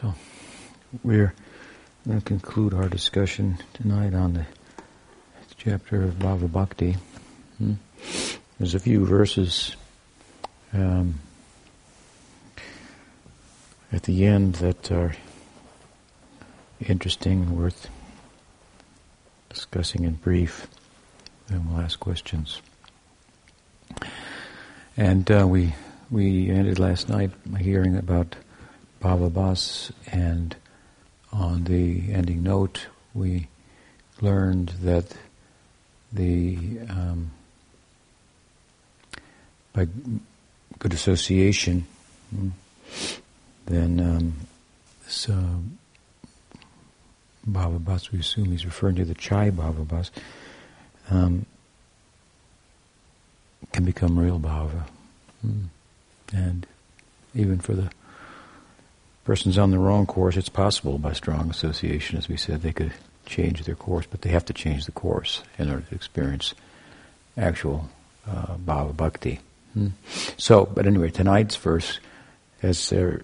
So we're going to conclude our discussion tonight on the chapter of Bhava Bhakti. Hmm? There's a few verses um, at the end that are interesting and worth discussing in brief. Then we'll ask questions. And uh, we we ended last night hearing about Bhava and on the ending note, we learned that the um, by good association, hmm, then um, this uh, we assume he's referring to the Chaya Bhava um, can become real Bhava. Hmm. And even for the person's on the wrong course, it's possible by strong association, as we said, they could change their course, but they have to change the course in order to experience actual uh, bhava bhakti. Hmm. So, but anyway, tonight's verse is uh,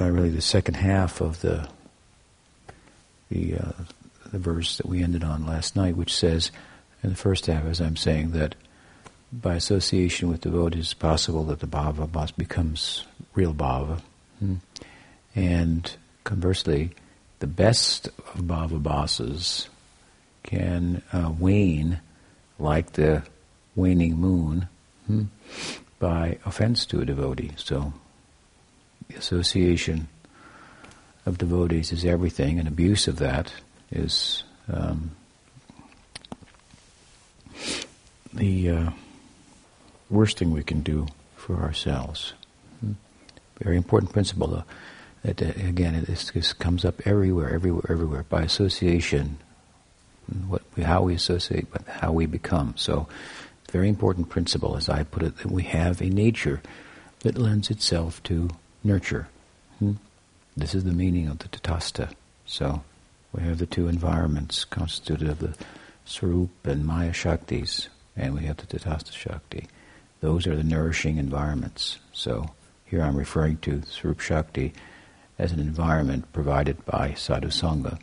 really the second half of the the uh, the verse that we ended on last night, which says in the first half, as I'm saying, that by association with devotees, it's possible that the bhava becomes real bhava. Hmm. And conversely, the best of bhava can uh, wane like the waning moon hmm, by offense to a devotee. So, the association of devotees is everything, and abuse of that is um, the uh, worst thing we can do for ourselves. Hmm. Very important principle, uh, again, this, this comes up everywhere, everywhere, everywhere by association. What how we associate, but how we become. So, very important principle, as I put it, that we have a nature that lends itself to nurture. Hmm? This is the meaning of the tatastha. So, we have the two environments constituted of the Swarup and Maya Shaktis, and we have the tatastha Shakti. Those are the nourishing environments. So, here I'm referring to Swarup Shakti as an environment provided by sadhu sangha.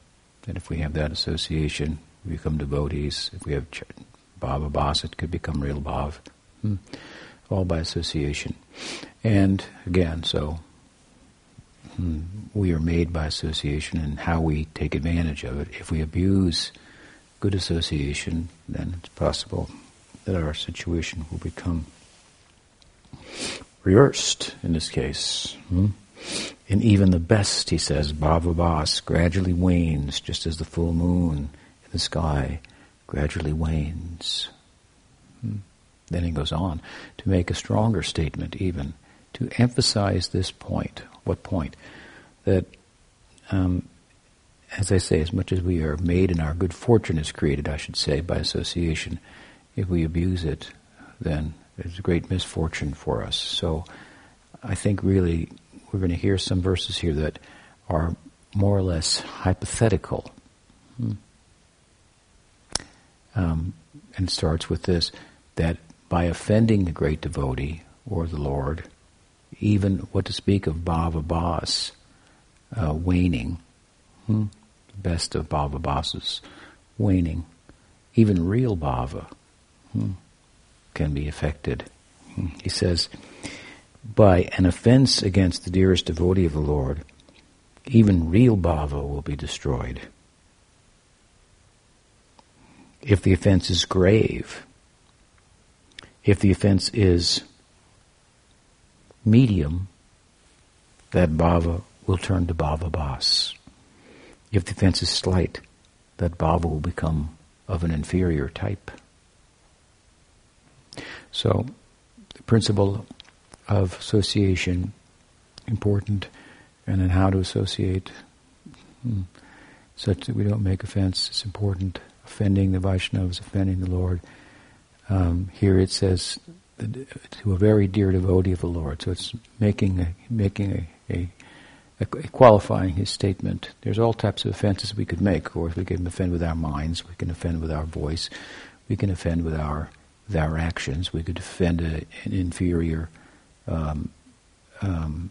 And if we have that association, we become devotees. If we have ch- bhava it could become real bhav. Hmm. All by association. And again, so hmm, we are made by association and how we take advantage of it. If we abuse good association, then it's possible that our situation will become reversed in this case. Hmm? And even the best, he says, bhava Bas, gradually wanes, just as the full moon in the sky gradually wanes. Hmm. Then he goes on to make a stronger statement, even to emphasize this point. What point? That, um, as I say, as much as we are made and our good fortune is created, I should say, by association, if we abuse it, then it's a great misfortune for us. So I think really we're going to hear some verses here that are more or less hypothetical. Hmm. Um, and starts with this that by offending the great devotee or the Lord, even what to speak of bhava bhas uh, waning, hmm, best of bhava bhasas waning, even real bhava hmm, can be affected. Hmm. He says, by an offense against the dearest devotee of the Lord, even real bhava will be destroyed. If the offense is grave, if the offense is medium, that bhava will turn to bhava bas. If the offense is slight, that bhava will become of an inferior type. So, the principle of association important, and then how to associate hmm, such that we don't make offense. It's important. Offending the Vaishnavas, offending the Lord. Um, here it says to a very dear devotee of the Lord. So it's making a, making a, a, qualifying his statement. There's all types of offenses we could make. Of course, we can offend with our minds. We can offend with our voice. We can offend with our with our actions. We could offend a, an inferior um, um,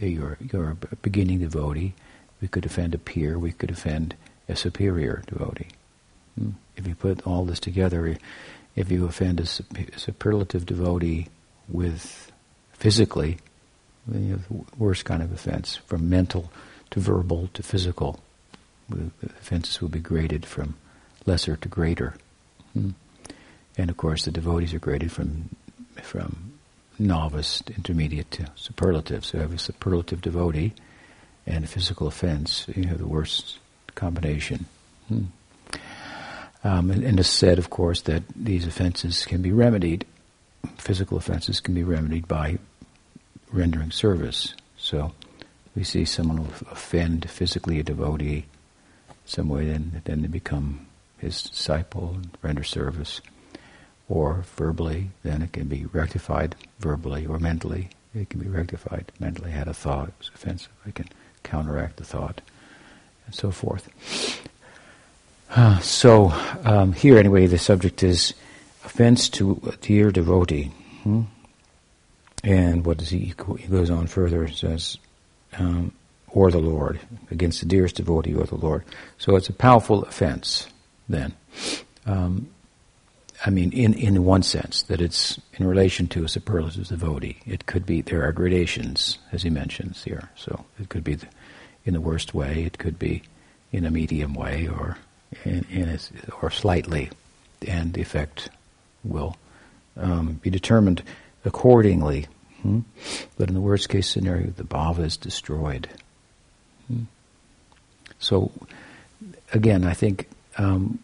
You're, you're a beginning devotee. We could offend a peer. We could offend a superior devotee. Hmm. If you put all this together, if you offend a superlative devotee with physically, you have the worst kind of offense, from mental to verbal to physical. The offenses will be graded from lesser to greater. Hmm. And of course, the devotees are graded from from novice, intermediate to superlative. So you have a superlative devotee and a physical offense. You have the worst combination. Hmm. Um, and, and it's said, of course, that these offenses can be remedied. Physical offenses can be remedied by rendering service. So we see someone offend physically a devotee some way, then then they become his disciple and render service. Or verbally, then it can be rectified verbally or mentally. It can be rectified mentally. I had a thought, it was offensive. I can counteract the thought, and so forth. Uh, so um, here, anyway, the subject is offense to a dear devotee. Hmm? And what does he? He goes on further. And says, um, or the Lord against the dearest devotee or the Lord. So it's a powerful offense. Then, um, I mean, in in one sense that it's in relation to a superlative devotee. It could be there are gradations, as he mentions here. So it could be the, in the worst way. It could be in a medium way, or in, in a, or slightly, and the effect will um, be determined accordingly. Hmm? But in the worst case scenario, the bhava is destroyed. Hmm? So, again, I think um,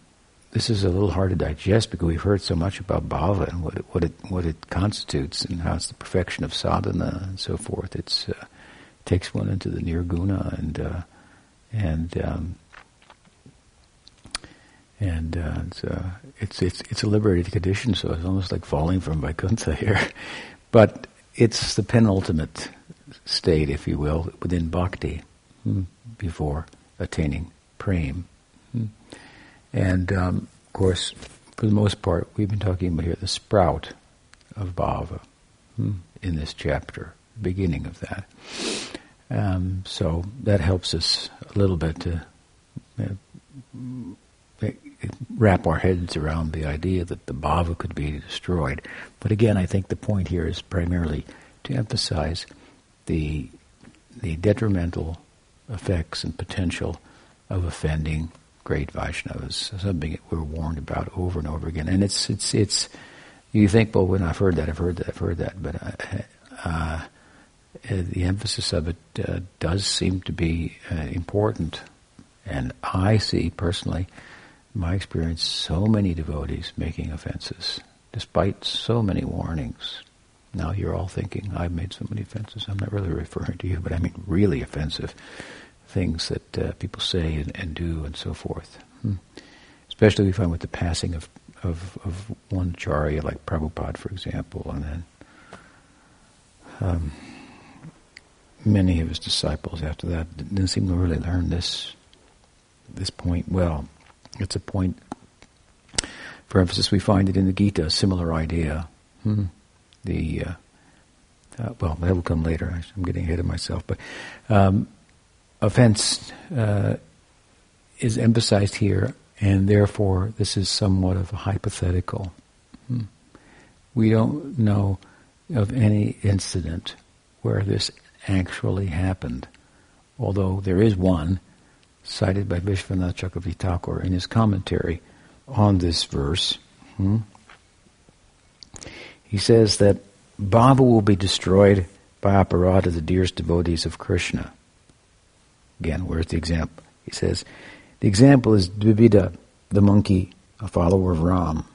this is a little hard to digest because we've heard so much about bhava and what it, what it what it constitutes and how it's the perfection of sadhana and so forth. It's uh, takes one into the nirguna and uh, and um, and uh, it's, uh, it's, it's it's a liberated condition, so it's almost like falling from Vaikuntha here. but it's the penultimate state, if you will, within bhakti, hmm, before attaining prema. And um, of course, for the most part, we've been talking about here the sprout of bhava hmm, in this chapter, beginning of that. Um, so that helps us a little bit to uh, wrap our heads around the idea that the bhava could be destroyed. But again, I think the point here is primarily to emphasize the the detrimental effects and potential of offending great Vaishnavas, something we're warned about over and over again. And it's it's it's you think, well, when I've heard that, I've heard that, I've heard that, but uh, uh, the emphasis of it uh, does seem to be uh, important. And I see personally my experience, so many devotees making offenses, despite so many warnings. Now you're all thinking, I've made so many offenses. I'm not really referring to you, but I mean really offensive things that uh, people say and, and, do and so forth. Hmm. Especially we find with the passing of, of, of one acharya, like Prabhupada, for example, and then um, many of his disciples after that didn't seem to really learn this this point well. It's a point for emphasis. We find it in the Gita, a similar idea. Hmm. The uh, uh, well, that will come later. I'm getting ahead of myself, but um, offense uh, is emphasized here, and therefore this is somewhat of a hypothetical. Hmm. We don't know of any incident where this actually happened, although there is one cited by Vishwanath Chakravarti in his commentary on this verse. Hmm? He says that bhava will be destroyed by aparadha, the dearest devotees of Krishna. Again, where's the example? He says, the example is Dvivida, the monkey, a follower of Ram.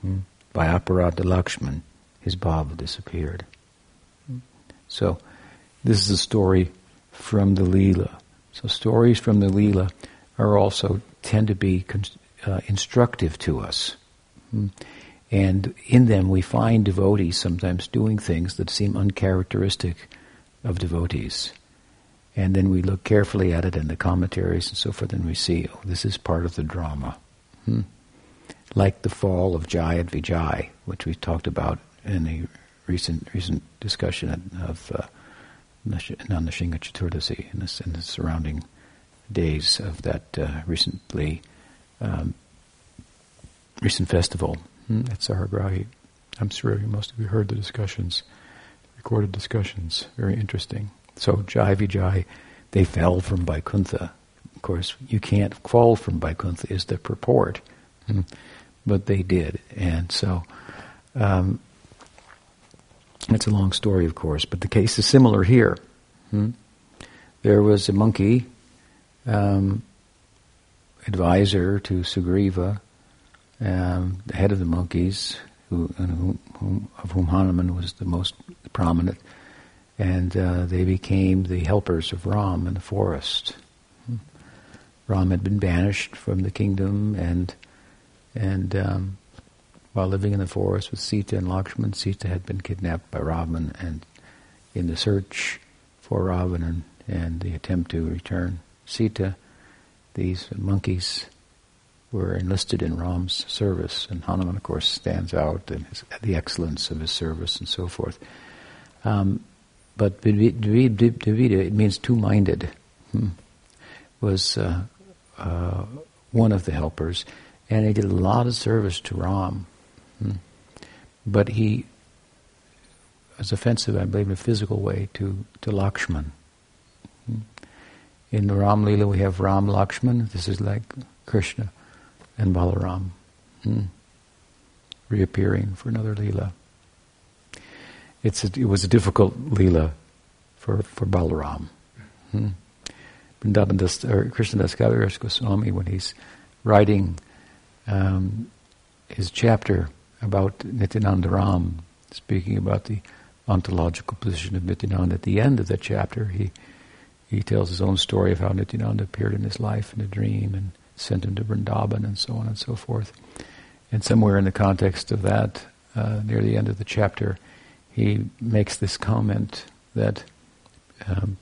Hmm? By aparadha Lakshman, his bhava disappeared. Hmm? So, this is a story from the Leela. So stories from the Leela are also tend to be uh, instructive to us. Hmm. And in them we find devotees sometimes doing things that seem uncharacteristic of devotees. And then we look carefully at it in the commentaries and so forth, and we see, oh, this is part of the drama. Hmm. Like the fall of Jayat Vijay, which we talked about in the recent recent discussion of uh, Chaturdasi in the, the surrounding days of that uh, recently um, recent festival hmm, at Saragrahi. I'm sure most of you heard the discussions, recorded discussions. Very interesting. So Jai Vijay, they fell from Vaikuntha. Of course, you can't fall from Vaikuntha is the purport, hmm, but they did, and so. Um, it's a long story, of course, but the case is similar here. Hmm? There was a monkey um, advisor to Sugriva, um, the head of the monkeys, who, of whom Hanuman was the most prominent, and uh, they became the helpers of Ram in the forest. Ram had been banished from the kingdom, and and um, while living in the forest with Sita and Lakshman, Sita had been kidnapped by Ravan, and in the search for Ravan and, and the attempt to return Sita, these monkeys were enlisted in Ram's service, and Hanuman, of course, stands out in his, the excellence of his service and so forth. Um, but Dvida, it means two-minded, hmm, was uh, uh, one of the helpers, and he did a lot of service to Ram. Hmm. But he was offensive, I believe, in a physical way to, to Lakshman. Hmm. In the Ram Lila, we have Ram Lakshman. This is like Krishna and Balaram hmm. reappearing for another Lila. It's a, it was a difficult Lila for, for Balaram. Hmm. Vrindavan Das, or Krishna Das Kaviraj Goswami, when he's writing um, his chapter about Nityananda Ram, speaking about the ontological position of Nityananda. At the end of that chapter, he he tells his own story of how Nityananda appeared in his life in a dream and sent him to Vrindavan and so on and so forth. And somewhere in the context of that, uh, near the end of the chapter, he makes this comment that, um,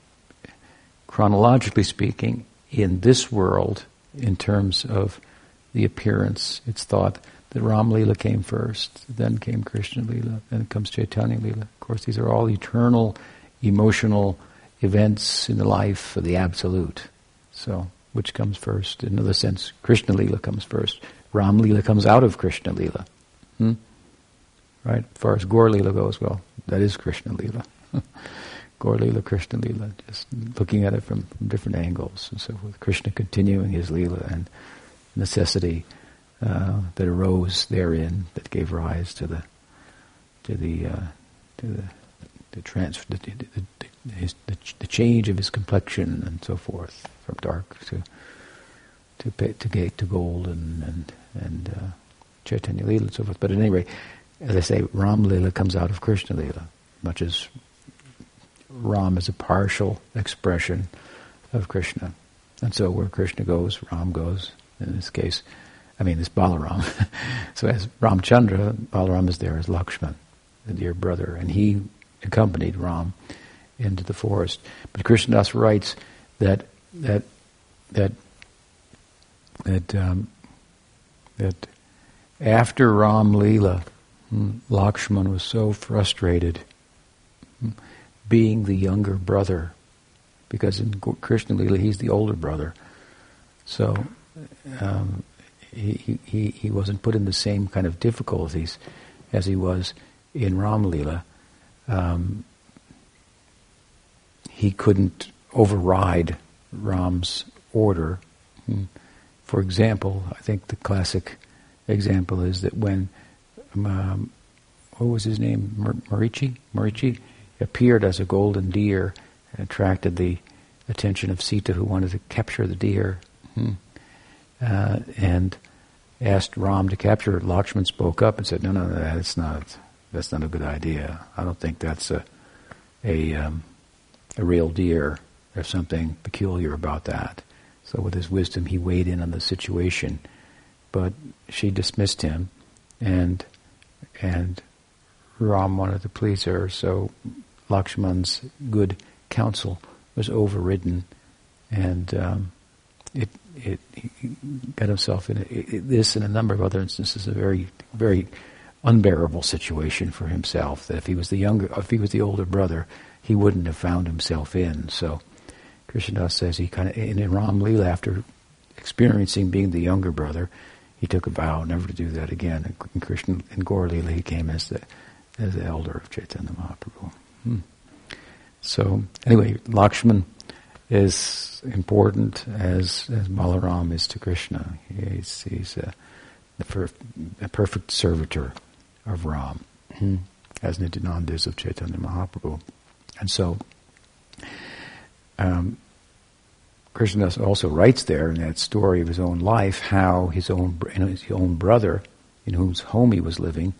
chronologically speaking, in this world, in terms of the appearance, it's thought that Ram Lila came first, then came Krishna Lila, then comes Chaitanya Lila. Of course, these are all eternal, emotional events in the life of the Absolute. So, which comes first? In another sense, Krishna Lila comes first. Ram Lila comes out of Krishna Lila. Hmm? Right? As far as Gaur Lila goes, well, that is Krishna Lila. Gaur Lila, Krishna Lila, just looking at it from, from different angles and so forth. Krishna continuing his Lila and necessity uh, that arose therein that gave rise to the to the uh, to the the, trans- the, the, his, the, change of his complexion and so forth from dark to to to gate to gold and and and uh, Chaitanya Lila and so forth. But at any rate, as I say, Ram Lila comes out of Krishna Lila, much as Ram is a partial expression of Krishna, and so where Krishna goes, Ram goes. In this case, I mean, it's Balaram. so as Ramchandra, Balaram is there as Lakshman, the dear brother, and he accompanied Ram into the forest. But Krishnadas writes that that that that um, that after Ram hmm, Lakshman was so frustrated, hmm, being the younger brother, because in Krishna Leela he's the older brother. So um, he, he, he wasn't put in the same kind of difficulties as he was in Ram Um, he couldn't override Ram's order. Hmm. For example, I think the classic example is that when um, what was his name, Marichi, Marichi appeared as a golden deer and attracted the attention of Sita, who wanted to capture the deer. Hmm uh, and asked Ram to capture it. Lakshman spoke up and said, "No, no, no, that's not that's not a good idea. I don't think that's a a um, a real deer. There's something peculiar about that." So, with his wisdom, he weighed in on the situation, but she dismissed him, and and Ram wanted to please her, so Lakshman's good counsel was overridden, and um, it it, he got himself in a, this and a number of other instances a very, very unbearable situation for himself. That if he was the younger, if he was the older brother, he wouldn't have found himself in. So Krishnadas says he kind of, in Ram Leela, after experiencing being the younger brother, he took a vow never to do that again. And Krishna, in Gaur he came as the, as the elder of Chaitanya Mahaprabhu. Hmm. So, anyway, Lakshman is important as, as Balaram is to Krishna. He's, he's a, a, a perfect servitor of Ram, hmm. as Nityananda is of Chaitanya Mahaprabhu. And so, um, Krishna also writes there in that story of his own life how his own his own brother, in whose home he was living,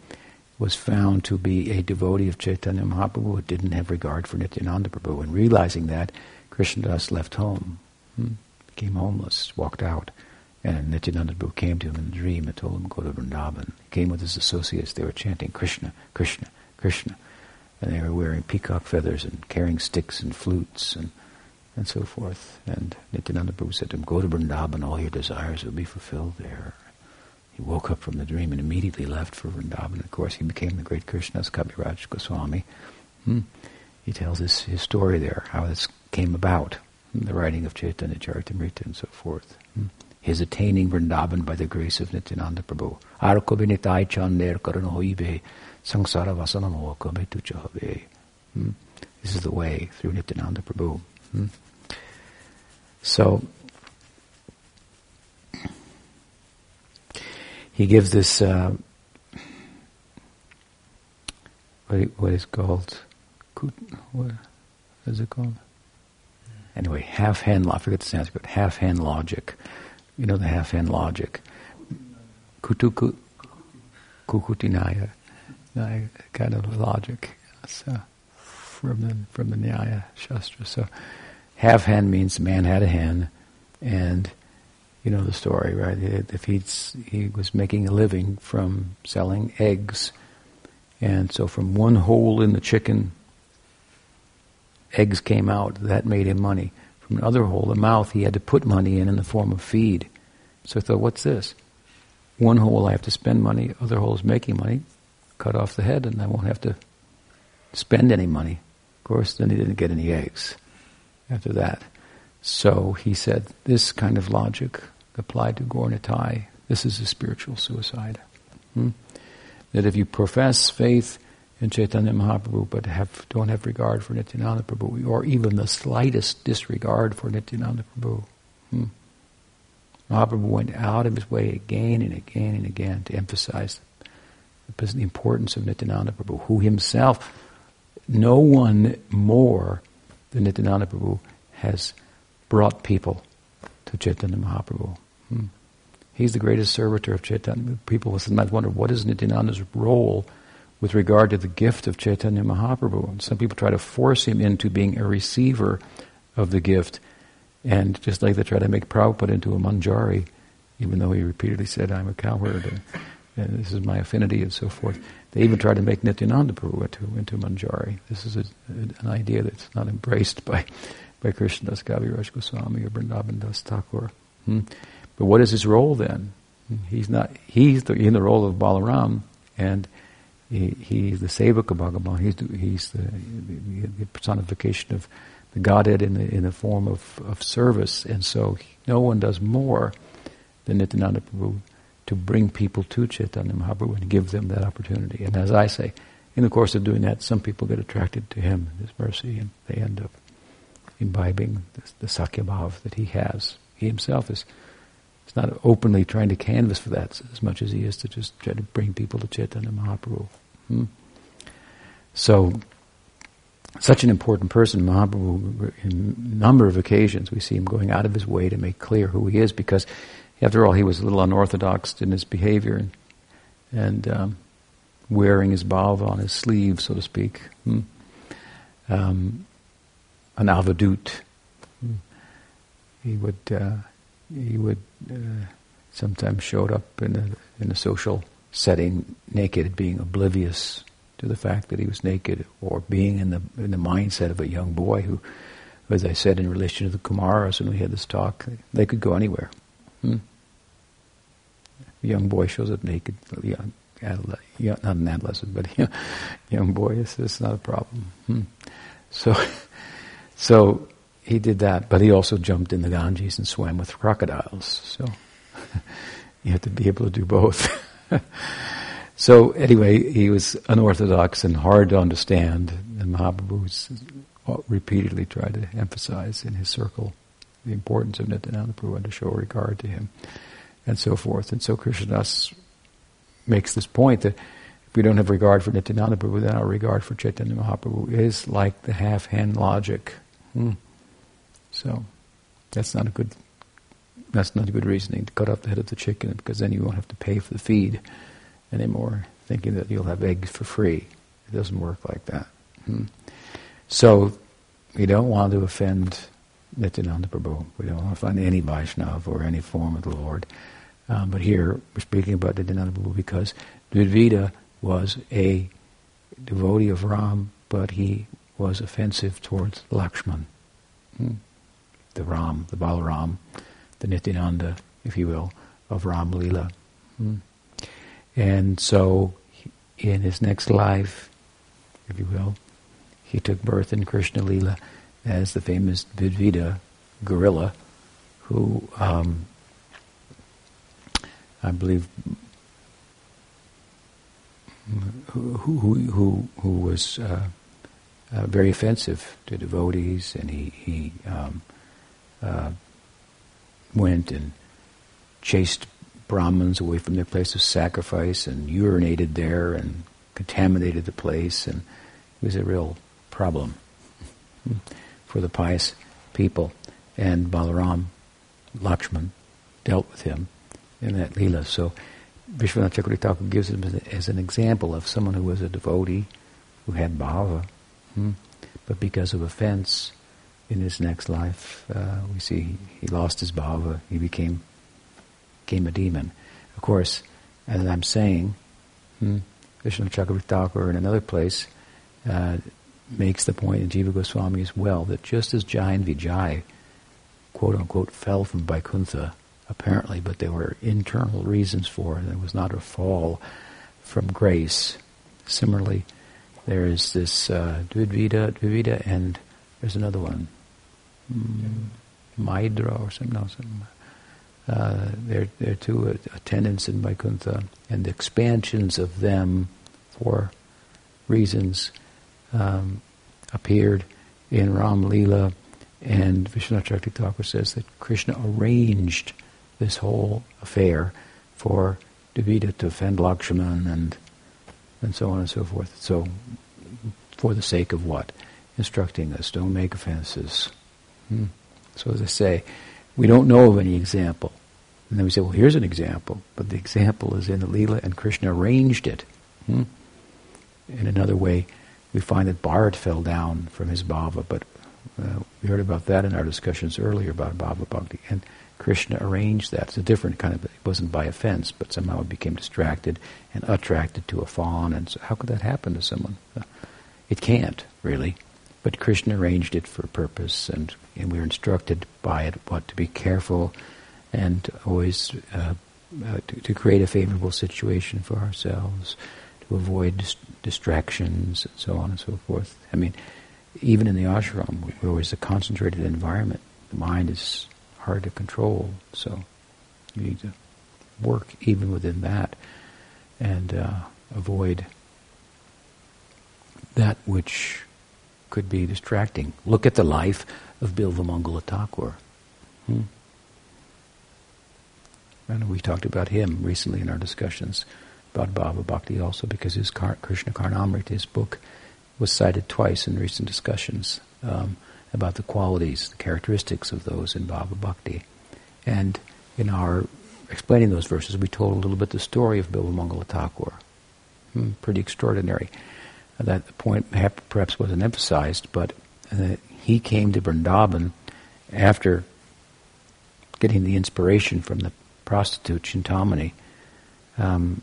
was found to be a devotee of Chaitanya Mahaprabhu who didn't have regard for Nityananda Prabhu. And realizing that, Krishnadas left home, hmm, became homeless, walked out. And Nityananda Prabhu came to him in a dream and told him, go to Vrindavan. He came with his associates. They were chanting Krishna, Krishna, Krishna. And they were wearing peacock feathers and carrying sticks and flutes and and so forth. And Nityananda Prabhu said to him, go to Vrindavan, all your desires will be fulfilled there. He woke up from the dream and immediately left for Vrindavan. Of course, he became the great Krishnadas Kaviraj Goswami. Hmm. He tells his, his story there, how this came about, the writing of Chaitanya Charitamrita and so forth. Hmm. His attaining Vrindavan by the grace of Nityananda Prabhu. Arko binitai chander karanoibe sangsara vasanam tuchahave. Hmm. This is the way through Nityananda Prabhu. Hmm. So he gives this uh, what, what is called what is it called? Anyway, half hen. I forget the Sanskrit. Half hen logic. You know the half hen logic. Kutuku, kukutinaya, kind of logic. So from the from the Nyaya Shastra. So half hen means man had a hen, and you know the story, right? If he's he was making a living from selling eggs, and so from one hole in the chicken, eggs came out. That made him money. From another hole, the mouth, he had to put money in in the form of feed. So I thought, what's this? One hole I have to spend money, other hole is making money. Cut off the head, and I won't have to spend any money. Of course, then he didn't get any eggs after that. So he said, this kind of logic applied to Gaur Nitai, this is a spiritual suicide. Hmm? That if you profess faith in Chaitanya Mahaprabhu but have, don't have regard for Nityananda Prabhu, or even the slightest disregard for Nityananda Prabhu, hmm? Mahaprabhu went out of his way again and again and again to emphasize the importance of Nityananda Prabhu, who himself, no one more the Nityananda Prabhu has brought people to Chaitanya Mahaprabhu. Hmm. He's the greatest servitor of Chaitanya. People sometimes wonder what is Nityananda's role with regard to the gift of Chaitanya Mahaprabhu. And some people try to force him into being a receiver of the gift. And just like they try to make Prabhupada into a manjari, even though he repeatedly said, I'm a cowherd, and, and this is my affinity, and so forth. They even tried to make Nityananda Prabhu into, into manjari. This is a, an idea that's not embraced by, by Krishnadas Kaviraj Goswami or Vrindavan Das Thakur. Hmm? But what is his role then? He's not. He's the, in the role of Balaram, and he, he's the sevak of Bhagavan. He's the, he's the, the, the, personification of the Godhead in the in the form of, of service, and so no one does more than Nityananda Prabhu to bring people to Chaitanya Mahaprabhu and give them that opportunity. And as I say, in the course of doing that, some people get attracted to him, his mercy, and they end up imbibing the, Sakhya Bhav that he has. He himself is, is not openly trying to canvas for that as much as he is to just try to bring people to Chaitanya Mahaprabhu. Hmm? So, such an important person, Mahaprabhu, in a number of occasions, we see him going out of his way to make clear who he is because after all, he was a little unorthodox in his behavior and, and um, wearing his bhav on his sleeve, so to speak. Hmm? Um, an avadhut. Hmm. He would uh, he would uh, sometimes showed up in a in a social setting naked, being oblivious to the fact that he was naked, or being in the in the mindset of a young boy who, as I said in relation to the Kumaras when we had this talk, they could go anywhere. Young boy shows up naked, young, young, not an adolescent, but young, young boy, it's, it's not a problem. Hmm? So, so he did that, but he also jumped in the Ganges and swam with crocodiles. So you have to be able to do both. so anyway, he was unorthodox and hard to understand, and Mahaprabhu repeatedly tried to emphasize in his circle the importance of Nityananda Prabhu and to show regard to him, and so forth. And so Krishnadas makes this point that if we don't have regard for Nityananda Prabhu, then our regard for Chaitanya Mahaprabhu is like the half-hen logic. Hmm. So that's not a good that's not a good reasoning to cut off the head of the chicken because then you won't have to pay for the feed anymore, thinking that you'll have eggs for free. It doesn't work like that. Hmm. So we don't want to offend Nityananda Prabhu. We don't want to offend any Vaishnav or any form of the Lord. Um, but here we're speaking about Nityananda Prabhu because Dvivida was a devotee of Ram, but he was offensive towards Lakshman. Hmm. The Ram, the Balaram, the Nityananda, if you will, of Ram Lila. Hmm. And so in his next life, if you will, he took birth in Krishna Lila as the famous Dvivida gorilla who um, I believe who who who, who was uh, uh, very offensive to devotees, and he he um, uh, went and chased Brahmins away from their place of sacrifice, and urinated there, and contaminated the place, and it was a real problem for the pious people. And Balaram, Lakshman, dealt with him in that lila. So Vishwanath Chakravarti gives him as an example of someone who was a devotee, who had bhava, hmm, but because of offense in his next life, uh, we see he lost his bhava, he became, became a demon. Of course, as I'm saying, hmm, Vishwanath Chakravarti in another place uh, makes the point in Jiva Goswami as well that just as Jai and Vijay, quote unquote, fell from Vaikuntha, apparently, but there were internal reasons for it. It was not a fall from grace. Similarly, there is this uh, Dvivida, Dvivida, and there's another one, mm, Maidra or something. Something. Uh, there, there are two attendants in Vaikuntha, and the expansions of them for reasons um, appeared in Ram Lila, and Chakravarti Thakur says that Krishna arranged this whole affair for Dvivida to offend Lakshman and and so on and so forth. So, for the sake of what? Instructing us, don't make offenses. Hmm. So as I say, we don't know of any example. And then we say, well, here's an example. But the example is in the Leela, and Krishna arranged it. Hmm. In another way, we find that Bharat fell down from his bhava, but uh, we heard about that in our discussions earlier about bhava bhakti. And Krishna arranged that. It's a different kind of, it wasn't by offense, but somehow it became distracted and attracted to a fawn. And so how could that happen to someone? Uh, it can't, really. But Krishna arranged it for a purpose, and, and we're instructed by it what to be careful and always uh, uh, to, to, create a favorable situation for ourselves, to avoid dis- distractions, and so on and so forth. I mean, even in the ashram, we're always a concentrated environment. The mind is hard to control. So you need to work even within that and uh, avoid that which could be distracting. Look at the life of Bilvamangala Thakur. Hmm. And we talked about him recently in our discussions about Bhava Bhakti also because his Krishna Karnamrita, his book, was cited twice in recent discussions. Um, about the qualities, the characteristics of those in Bhava Bhakti. And in our explaining those verses, we told a little bit the story of Bilva Mangala Thakur. Hmm, pretty extraordinary. That point perhaps wasn't emphasized, but uh, he came to Vrindavan after getting the inspiration from the prostitute Chintamani. Um,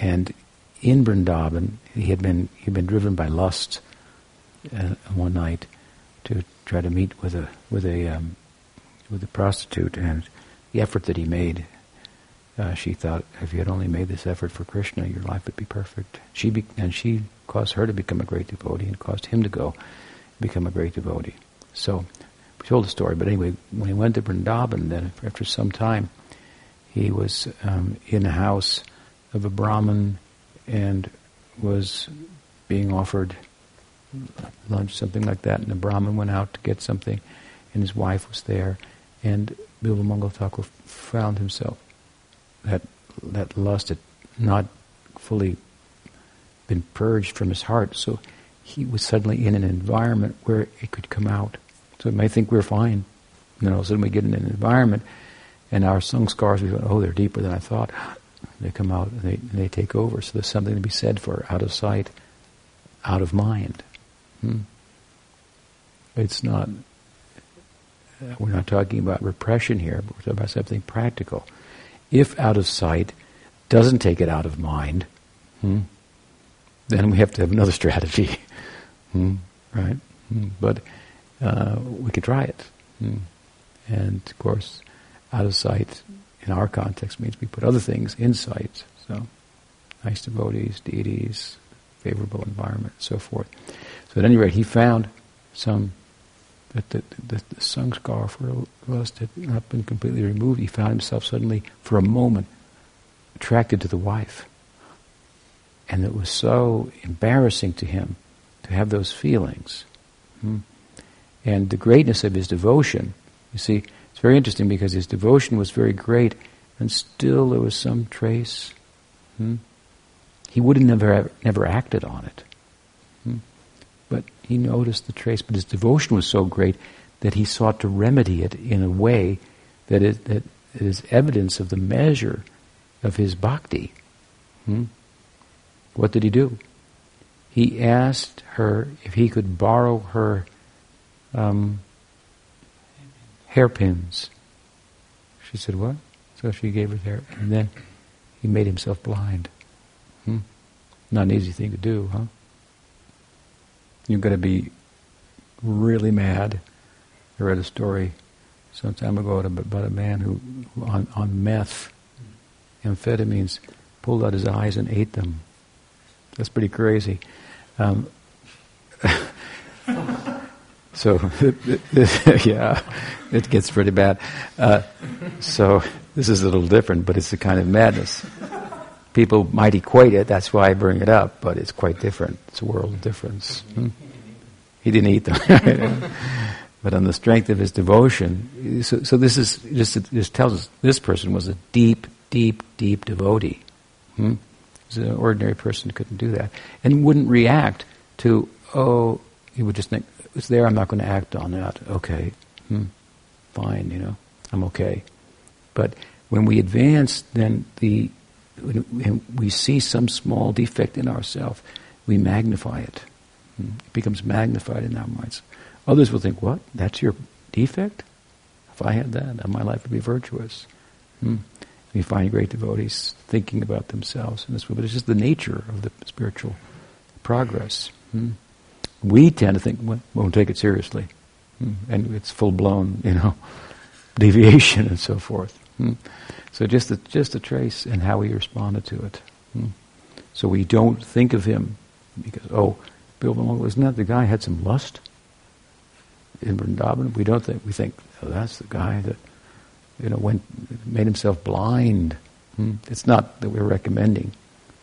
and in Vrindavan, he had been he had been driven by lust uh, one night, to try to meet with a with a um, with a prostitute, and the effort that he made, uh, she thought, if you had only made this effort for Krishna, your life would be perfect. She be- and she caused her to become a great devotee, and caused him to go become a great devotee. So we told the story, but anyway, when he went to Vrindavan, then after some time, he was um, in a house of a Brahmin and was being offered lunch, something like that, and the Brahmin went out to get something, and his wife was there, and Bilva Mangal Thakur found himself that that lust had not fully been purged from his heart, so he was suddenly in an environment where it could come out. So we may think we're fine, you know, suddenly we get in an environment, and our sanskars, we go, oh, they're deeper than I thought. They come out and they, and they take over. So there's something to be said for out of sight, out of mind. Hmm. It's not, we're not talking about repression here, but we're talking about something practical. If out of sight doesn't take it out of mind, hmm, then we have to have another strategy. hmm, right? Hmm, but uh, we could try it. Hmm. And of course, out of sight in our context means we put other things in sight. So, nice devotees, deities, favorable environment, and so forth. So at any rate, he found some that the, the, the sanskar for lust had not been completely removed. He found himself suddenly, for a moment, attracted to the wife. And it was so embarrassing to him to have those feelings. Hmm. And the greatness of his devotion, you see, it's very interesting because his devotion was very great, and still there was some trace. Hmm. He would have never, never acted on it. Hmm. But he noticed the trace, but his devotion was so great that he sought to remedy it in a way that, it, that is evidence of the measure of his bhakti. Hmm? What did he do? He asked her if he could borrow her um, hairpins. She said, What? So she gave her hair. And then he made himself blind. Not an easy thing to do, huh? You've got to be really mad. I read a story some time ago about a man who, on, on meth, amphetamines, pulled out his eyes and ate them. That's pretty crazy. Um, so, yeah, it gets pretty bad. Uh, so, this is a little different, but it's a kind of madness. People might equate it, that's why I bring it up, but it's quite different. It's a world difference. Hmm? He didn't eat them. but on the strength of his devotion, so, so this is just this tells us this person was a deep, deep, deep devotee. Hmm? An ordinary person couldn't do that, and wouldn't react to oh, he would just think it's there. I'm not going to act on that. Okay, hmm. fine, you know, I'm okay. But when we advance, then the when we see some small defect in ourselves, we magnify it. Hmm. It becomes magnified in our minds. Others will think, "What? That's your defect? If I had that, my life would be virtuous." Hmm. We find great devotees thinking about themselves in this way, but it's just the nature of the spiritual progress. Hmm? We tend to think, well, we won't take it seriously. Hmm? And it's full blown, you know, deviation and so forth. Hmm? So just a, just a trace in how he responded to it. Hmm? So we don't think of him because, oh, Bill Malone, isn't that the guy had some lust in Vrindavan? We don't think, we think, oh, that's the guy that you know, went, made himself blind. Hmm? It's not that we're recommending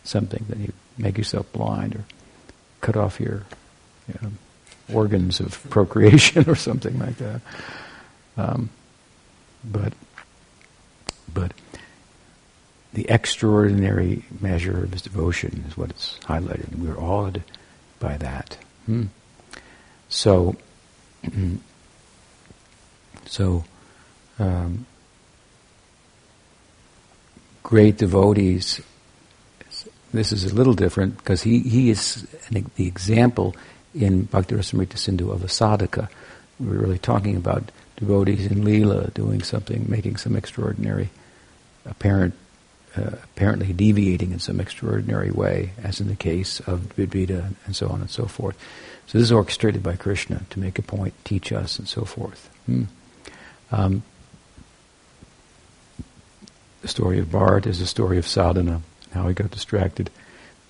something that you make yourself blind or cut off your you know, organs of procreation or something like that. Um, but, but the extraordinary measure of his devotion is what it's highlighted. We're awed by that. Hmm. So, so um, great devotees, this is a little different because he, he is an, the example in Bhakti Rasamrita Sindhu of a sadhaka. We're really talking about devotees in Leela doing something, making some extraordinary, apparent, uh, apparently deviating in some extraordinary way, as in the case of Dvivida and so on and so forth. So this is orchestrated by Krishna to make a point, teach us, and so forth. Hmm. Um, the story of Bharat is a story of sadhana, how he got distracted.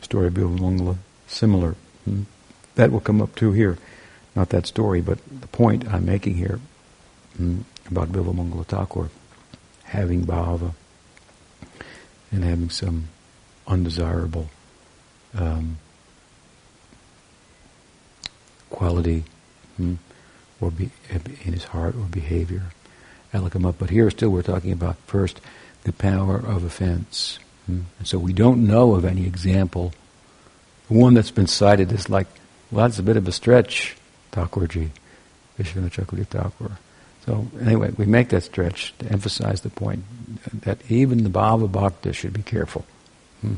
The story of Bilvamangala, similar. Hmm? That will come up too here. not that story, but the point I'm making here mm, about Bilva Thakur having bhava and having some undesirable um, quality hmm, or be, in his heart or behavior. I'll come up. But here still we're talking about first the power of offense. Hmm. And so we don't know of any example. The one that's been cited is like, well, that's a bit of a stretch, Thakurji, Chakravarti Thakur. So anyway, we make that stretch to emphasize the point that even the Bhava Bhakta should be careful hmm,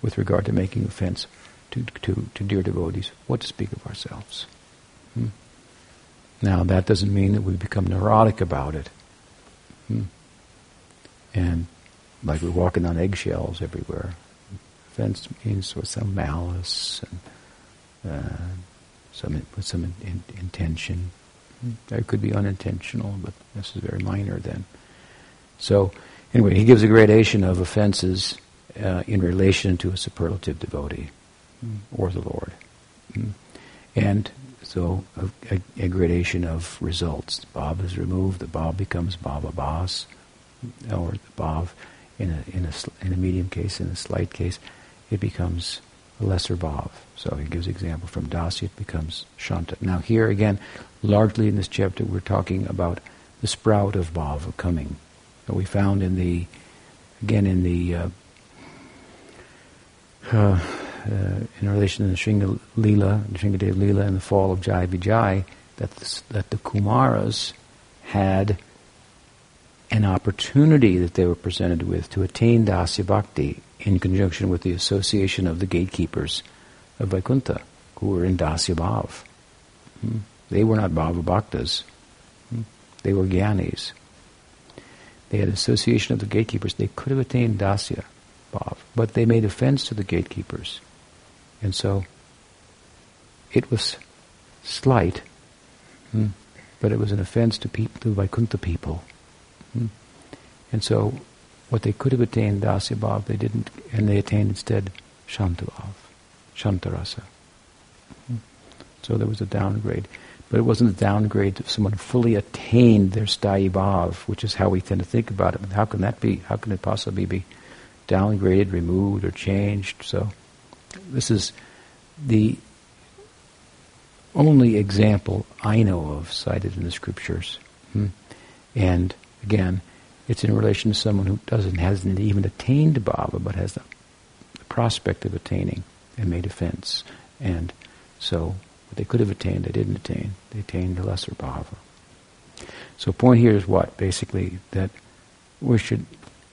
with regard to making offense to, to, to dear devotees, what to speak of ourselves. Hmm. Now, that doesn't mean that we become neurotic about it. Hmm. And like we're walking on eggshells everywhere. Offense means with some malice and uh, some with some in, in, intention. That could be unintentional, but this is very minor then. So, anyway, he gives a gradation of offenses uh, in relation to a superlative devotee or the Lord. Mm. And so a, a, a, gradation of results. Bhav is removed, the Bhav becomes Bhava Bas, or the Bhav in a, in, a, in a medium case, in a slight case, it becomes a lesser Bhav. So he gives example from Dasya, it becomes Shanta. Now here again, largely in this chapter, we're talking about the sprout of Bhava coming. That we found in the, again in the uh, uh, uh, in relation to the Shringa Leela, Shringadev Leela, and the fall of Jai Vijay, that the, that the Kumaras had an opportunity that they were presented with to attain Dasya Bhakti in conjunction with the association of the gatekeepers of Vaikuntha, who were in Dasya Bhav. Hmm. They were not Bhava Bhaktas. Hmm. They were Gyanis. They had association of the gatekeepers. They could have attained Dasya Bhav, but they made offense to the gatekeepers. And so it was slight, hmm, but it was an offense to people, to Vaikuntha people. Hmm. And so what they could have attained Dasyabhav, they didn't, and they attained instead Shantabhav, Shantarasa. Hmm. So there was a downgrade. But it wasn't a downgrade if someone fully attained their sthayi which is how we tend to think about it. How can that be? How can it possibly be downgraded, removed, or changed? So this is the only example I know of cited in the scriptures. Hmm. And again, it's in relation to someone who doesn't hasn't even attained bhava, but has the, the prospect of attaining and made offense. And so what they could have attained, they didn't attain. They attained the lesser bhava. So point here is what? Basically that we should,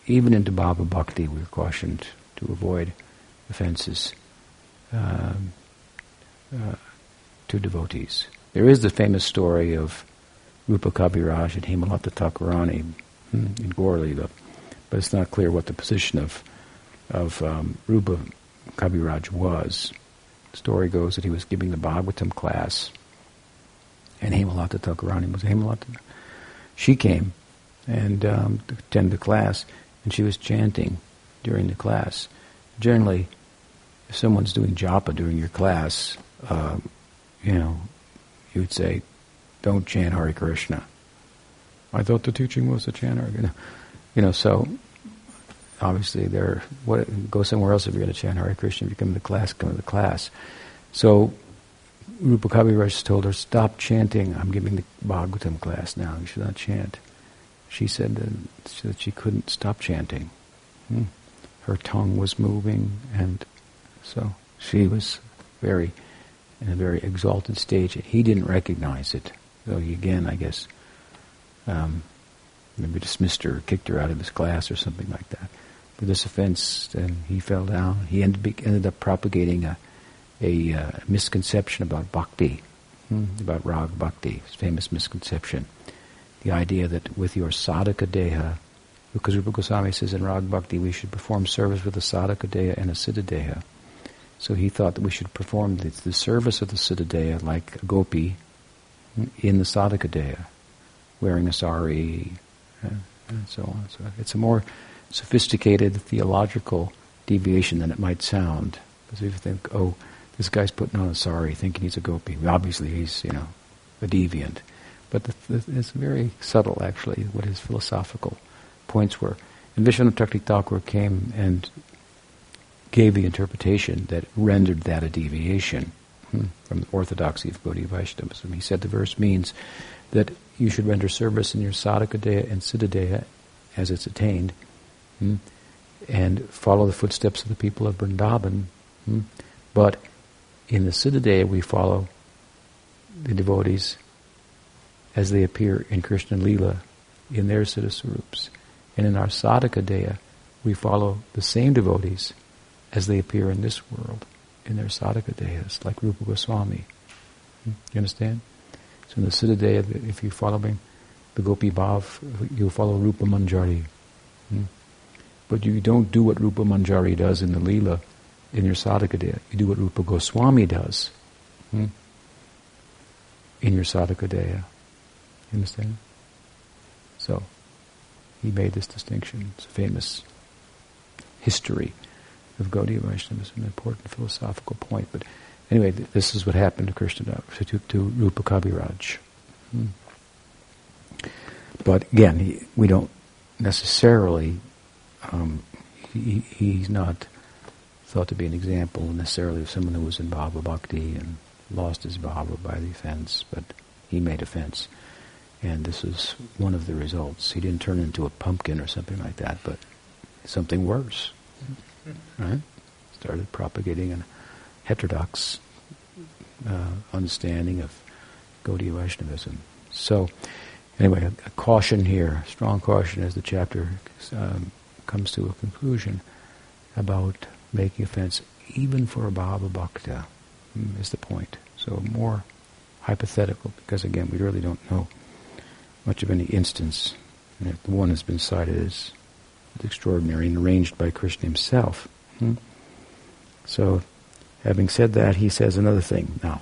even into bhava bhakti, we're cautioned to avoid offenses um, uh, to devotees. There is the famous story of Rupa Kabiraj and Hemalata Thakurani hmm, in Gaur but, it's not clear what the position of of um, Rupa Kabiraj was. Story goes that he was giving the Bhagavatam class, and Hemalata Thakurani was Hemalata. She came and um, to attend the class, and she was chanting during the class. Generally, if someone's doing japa during your class, um, you know, you would say, don't chant Hare Krishna. I thought the teaching was to chant Hare Krishna. You know, so obviously there, what, go somewhere else if you're going to chant Hare Krishna. If you come to the class, come to the class. So Rupa Kabiraj told her, stop chanting. I'm giving the Bhagavatam class now. You should not chant. She said that, she couldn't stop chanting. Hmm. Her tongue was moving and so she was very in a very exalted stage, he didn't recognize it. So he again, I guess, um, maybe dismissed her, or kicked her out of his class, or something like that. For this offense, then he fell down. He ended, ended up propagating a, a uh, misconception about bhakti, hmm, about rag bhakti, his famous misconception. The idea that with your sadhaka deha, because Rupa Goswami says in rag bhakti we should perform service with a sadhaka deha and a siddha deha. So he thought that we should perform the, the service of the Siddhadeha like a gopi in the Sadhakadeha, wearing a sari, uh, and so on. So it's a more sophisticated theological deviation than it might sound. Because if you think, oh, this guy's putting on a sari, thinking he's a gopi. Obviously, he's you know a deviant, but the, the, it's very subtle actually what his philosophical points were. And Vishnu Vishwanath Thakur came and gave the interpretation that rendered that a deviation hmm, from the orthodoxy of Gaudiya Vaishnavism. He said the verse means that you should render service in your sadhakadeha and siddhadeha as it's attained, hmm, and follow the footsteps of the people of Vrindavan. Hmm, but in the siddhadeha we follow the devotees as they appear in Krishna Lila in their siddha And in our sadhakadeha we follow the same devotees as they appear in this world, in their sadhaka dehas, like Rupa Goswami. Hmm? You understand? So in the Siddha Deha, if you follow him, the Gopi Bhav, you'll follow Rupa Manjari. Hmm? But you don't do what Rupa Manjari does in the Leela, in your sadhaka deha. You do what Rupa Goswami does hmm? in your sadhaka deha. You understand? So, he made this distinction. It's a famous history of Gaudiya Vaishnavism, It's an important philosophical point. But anyway, th- this is what happened to Krishna to, to Rupa Kaviraj. Hmm. But again, he, we don't necessarily, um, he, he's not thought to be an example necessarily of someone who was in Bhava Bhakti and lost his Bhava by the offense, but he made offense. And this is one of the results. He didn't turn into a pumpkin or something like that, but something worse right? Started propagating a heterodox uh, understanding of Gaudiya Vaishnavism. So, anyway, a, a, caution here, strong caution as the chapter um, comes to a conclusion about making offense even for a Bhava Bhakta mm, is the point. So more hypothetical, because again, we really don't know much of any instance. And if the one has been cited as extraordinary and arranged by Krishna himself. Hmm? So, having said that, he says another thing now.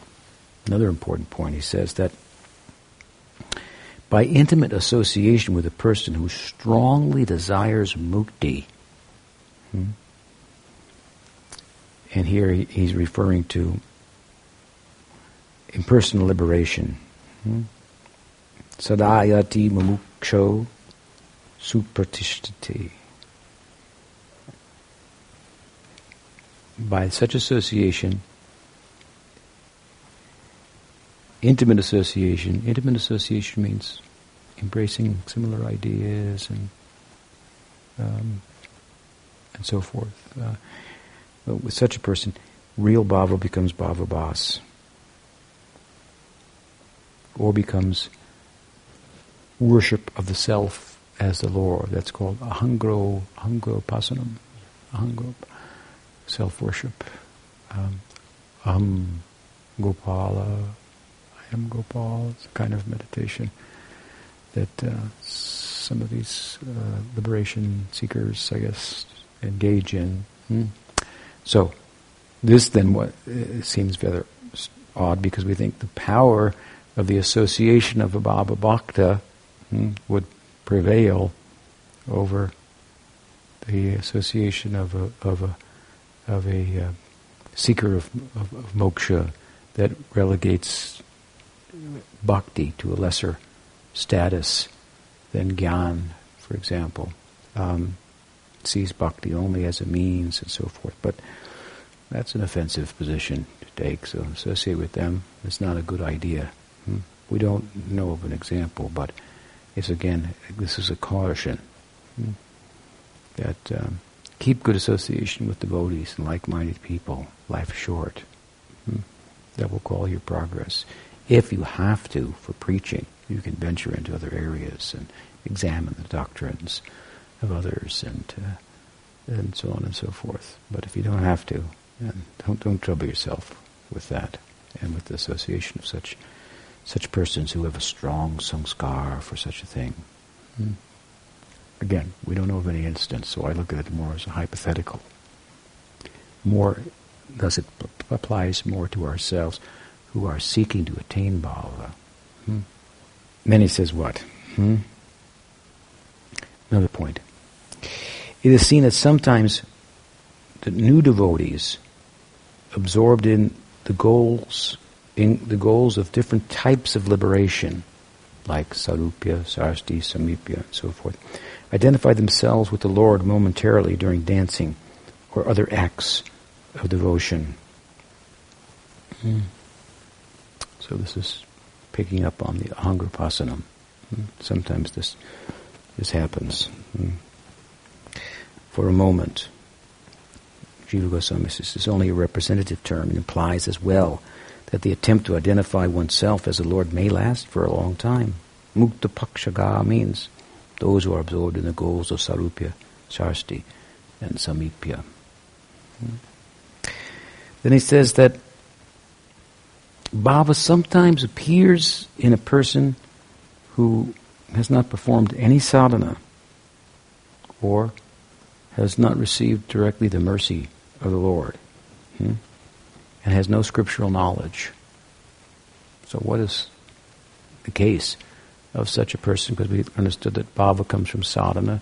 Another important point. He says that by intimate association with a person who strongly desires mukti, hmm? and here he's referring to impersonal liberation. Hmm? Sadayati mumuksho supratishtati. by such association, intimate association, intimate association means embracing similar ideas and um, and so forth. Uh, but with such a person, real bhava becomes bhava bas, or becomes worship of the self as the Lord. That's called ahangro, ahangro pasanam, ahangro self-worship. Um, um, Gopala, Am Gopal. It's a kind of meditation that uh, some of these uh, liberation seekers, I guess, engage in. Hmm? So, this then what uh, seems rather odd because we think the power of the association of a Bhava Bhakta hmm, would prevail over the association of a, of a of a uh, seeker of, of, of, moksha that relegates bhakti to a lesser status than gyan, for example. Um, sees bhakti only as a means and so forth. But that's an offensive position to take, so associate with them is not a good idea. Hmm? We don't know of an example, but it's again, this is a caution hmm? that um, Keep good association with devotees and like-minded people. Life short. Hmm? That will call your progress. If you have to for preaching, you can venture into other areas and examine the doctrines of others and uh, and so on and so forth. But if you don't have to, don't don't trouble yourself with that and with the association of such such persons who have a strong sanskar for such a thing. Hmm. Again, we don't know of any instance, so I look at it more as a hypothetical. More, thus it p- applies more to ourselves who are seeking to attain bhava. Hmm? Then he says what? Hmm? Another point. It is seen that sometimes the new devotees, absorbed in the goals in the goals of different types of liberation, like sarupya, sarsti, samipya, and so forth, identify themselves with the Lord momentarily during dancing or other acts of devotion. Mm. So this is picking up on the ahangrapasanam. Mm. Sometimes this this happens mm. for a moment. Jiva Goswami says it's only a representative term and implies as well that the attempt to identify oneself as the Lord may last for a long time. Mukta Pakshaga means those who are absorbed in the goals of Sarupya, Sarsti, and Samipya. Then he says that Bhava sometimes appears in a person who has not performed any sadhana or has not received directly the mercy of the Lord. Hmm? and has no scriptural knowledge. So, what is the case of such a person? Because we understood that bhava comes from sadhana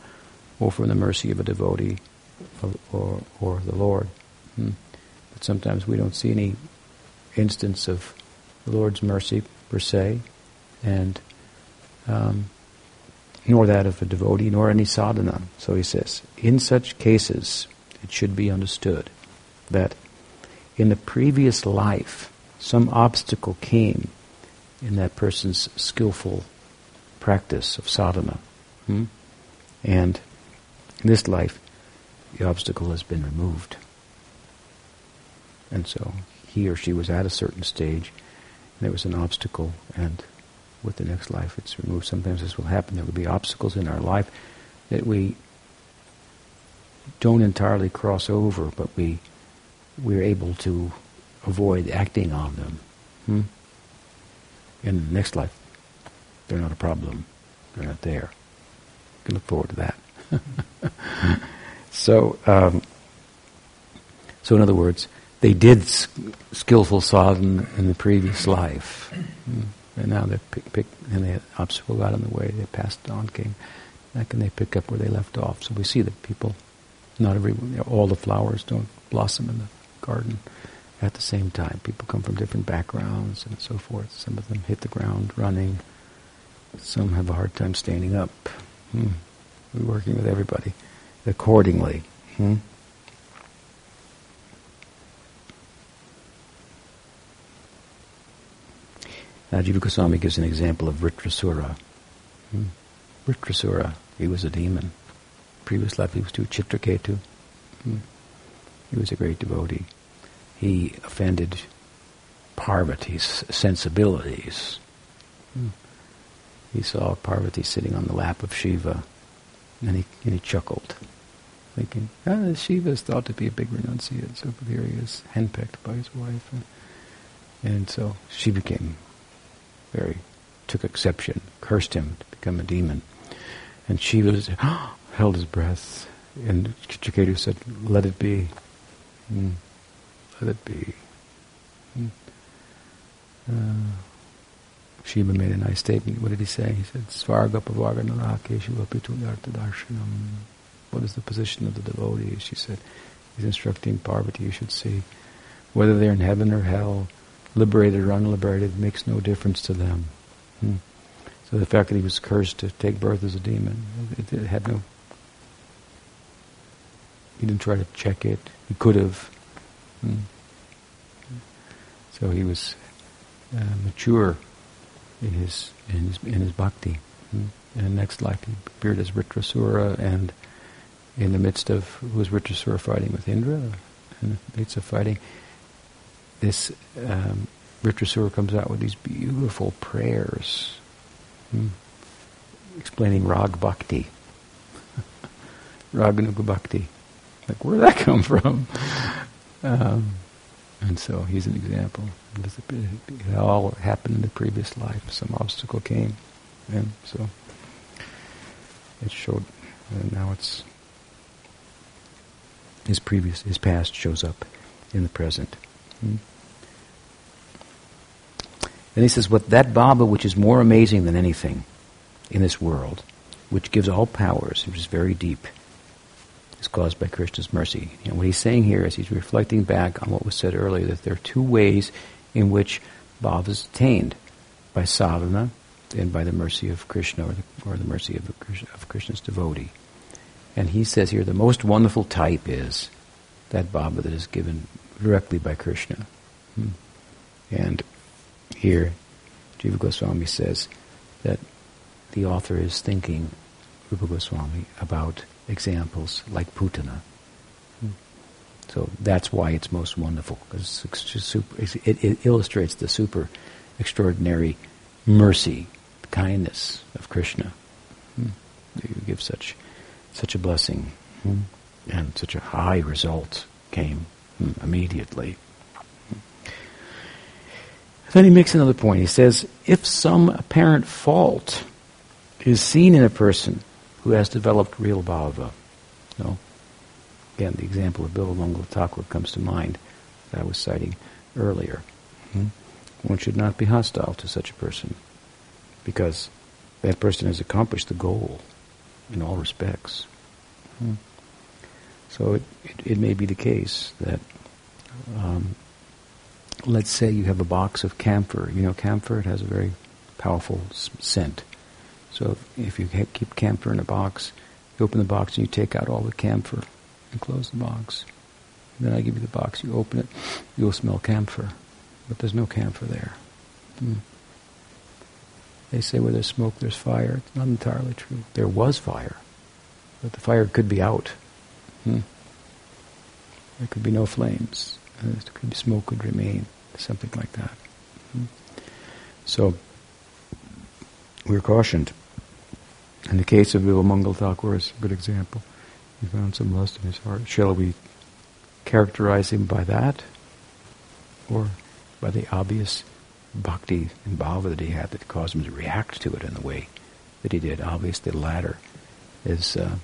or from the mercy of a devotee or, or, the Lord. Hmm. But sometimes we don't see any instance of the Lord's mercy per se, and um, nor that of a devotee, nor any sadhana. So he says, in such cases, it should be understood that in the previous life, some obstacle came in that person's skillful practice of sadhana. Hmm? And in this life, the obstacle has been removed. And so he or she was at a certain stage, there was an obstacle, and with the next life it's removed. Sometimes this will happen. There will be obstacles in our life that we don't entirely cross over, but we we're able to avoid acting on them. Hmm? In the next life, they're not a problem. They're not there. You can look forward to that. so, um, so in other words, they did skillful sadhana in the previous life, and now they're pick, pick, and the obstacle got in the way. They passed on, came back, and they pick up where they left off. So we see that people, not every, all the flowers don't blossom in the garden at the same time. People come from different backgrounds and so forth. Some of them hit the ground running. Some have a hard time standing up. Hmm. We're working with everybody accordingly. Hmm? Now, Jiva Goswami gives an example of Vritrasura. Hmm. Vritrasura, he was a demon. Previous life he was to Chitraketu. Hmm. He was a great devotee. He offended Parvati's sensibilities. Hmm. He saw Parvati sitting on the lap of Shiva, and he, and he chuckled, thinking, ah, Shiva is thought to be a big renunciate, so here he is, henpecked by his wife. And, and so she became very, took exception, cursed him to become a demon. And Shiva held his breath, and Chitraketu said, let it be. Mm. Let it be. Mm. Uh, Shiva made a nice statement. What did he say? He said, narakeshu darshanam. What is the position of the devotee? She said, he's instructing Parvati, you should see. Whether they're in heaven or hell, liberated or unliberated, makes no difference to them. Hmm. So the fact that he was cursed to take birth as a demon, it, it had no he didn't try to check it. He could have. Hmm. So he was uh, mature in his in his in his bhakti. Hmm. In the next life, he appeared as Vritrasura, and in the midst of who was Vritrasura fighting with Indra, and the midst of fighting, this um, Vritrasura comes out with these beautiful prayers, hmm, explaining Rag Bhakti, Raganuga Bhakti. Like, where did that come from? Um, and so he's an example. It all happened in the previous life. Some obstacle came, and so it showed. And now it's his previous, his past shows up in the present. Hmm? Then he says, "What that bhava which is more amazing than anything in this world, which gives all powers, which is very deep." is caused by Krishna's mercy. And what he's saying here is he's reflecting back on what was said earlier, that there are two ways in which bhava is attained, by sadhana and by the mercy of Krishna or the, or the mercy of, of Krishna's devotee. And he says here the most wonderful type is that bhava that is given directly by Krishna. Hmm. And here, Jiva Goswami says that the author is thinking, Rupa Goswami, about examples like Putana. Hmm. So that's why it's most wonderful, because it, it, illustrates the super extraordinary mercy, kindness of Krishna. Hmm. You give such such a blessing, hmm. and such a high result came hmm, immediately. Then he makes another point. He says, if some apparent fault is seen in a person who has developed real bhava, you know, again, the example of Bilvamangal Thakur comes to mind that I was citing earlier. Mm-hmm. One should not be hostile to such a person because that person has accomplished the goal in all respects. Hmm. So it, it, it, may be the case that, um, let's say you have a box of camphor. You know, camphor, it has a very powerful scent. So if you keep camphor in a box, you open the box and you take out all the camphor and close the box. And then I give you the box, you open it, you'll smell camphor but there's no camphor there. Hmm. They say where there's smoke, there's fire. It's not entirely true. There was fire, but the fire could be out. Hmm. There could be no flames. Could smoke would remain, something like that. Hmm. So we're cautioned. In the case of Bilvamangal Thakur is a good example. He found some lust in his heart. Shall we characterize him by that? Or by the obvious bhakti and bhava that he had that caused him to react to it in the way that he did. Obviously, the latter is uh,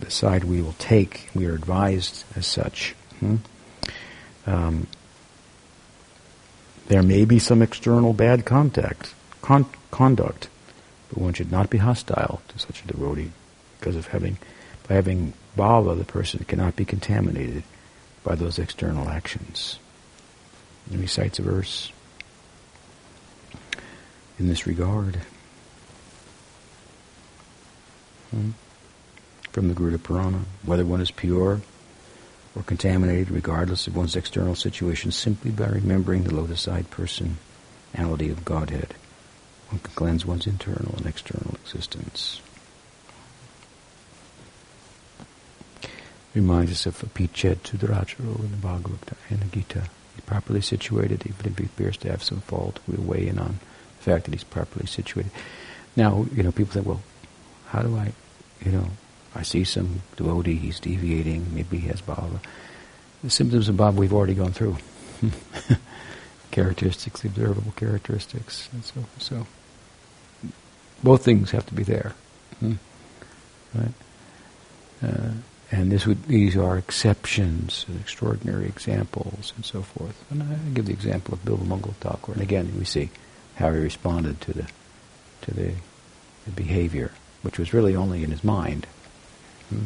the side we will take. We are advised as such. Hmm? Um, there may be some external bad contact, con- conduct, but one should not be hostile to such a devotee because of having, by having bhava, the person cannot be contaminated by those external actions and recites a verse in this regard. Hmm? From the Garuda Purana, whether one is pure or contaminated, regardless of one's external situation, simply by remembering the lotus-eyed personality of Godhead, one can cleanse one's internal and external existence. Reminds us of Apiched Sudaracharo in the Bhagavad in the Gita He's properly situated, even if he appears to have some fault, we'll weigh in on the fact that he's properly situated. Now, you know, people think, well, how do I, you know, I see some devotee, he's deviating, maybe he has bhava. The symptoms of bhava we've already gone through. characteristics, observable characteristics, and so so. Both things have to be there, hmm. right? Uh, and this would, these are exceptions, extraordinary examples, and so forth. And I give the example of Bilvamangal Thakur. And again, we see how he responded to the, to the, the behavior, which was really only in his mind. Hmm.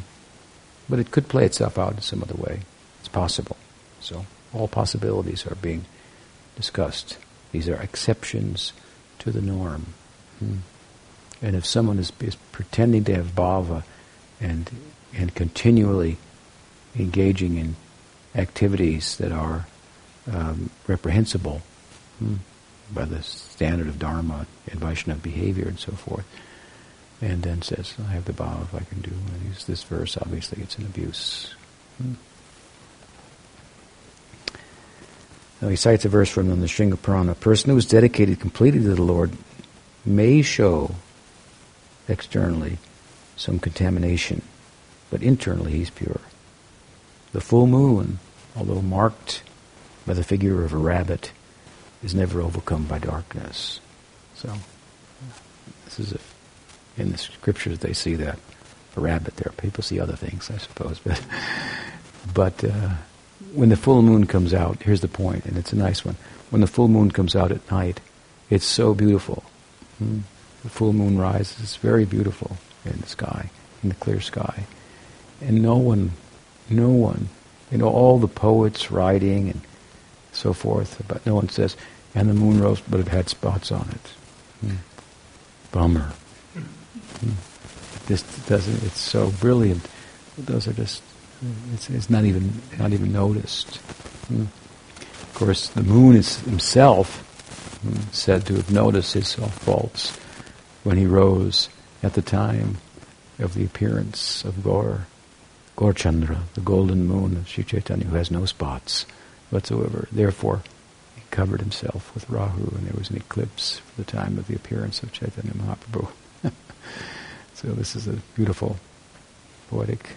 But it could play itself out in some other way. It's possible. So all possibilities are being discussed. These are exceptions to the norm. Hmm. And if someone is, is pretending to have bhava and and continually engaging in activities that are um, reprehensible hmm, by the standard of Dharma and Vaishnava behavior and so forth. And then says, I have the bhava if I can do. Use this verse, obviously it's an abuse. Hmm. Now he cites a verse from the Nrsimha Purana. A person who is dedicated completely to the Lord may show externally some contamination but internally he's pure. The full moon, although marked by the figure of a rabbit, is never overcome by darkness. So, this is a, in the scriptures they see that a rabbit there. People see other things, I suppose, but but uh, when the full moon comes out, here's the point, and it's a nice one. When the full moon comes out at night, it's so beautiful. Hmm? The full moon rises; it's very beautiful in the sky, in the clear sky and no one no one, you know, all the poets writing and so forth, but no one says, and the moon rose, but it had spots on it. Hmm. Bummer. This doesn't. It's so brilliant. Those are just. It's, it's not even not even noticed. Hmm. Of course, the moon is himself hmm, said to have noticed his faults when he rose at the time of the appearance of Gaur, Gaurchandra, the golden moon of Sri Chaitanya, who has no spots whatsoever. Therefore, he covered himself with Rahu, and there was an eclipse for the time of the appearance of Chaitanya Mahaprabhu. so this is a beautiful, poetic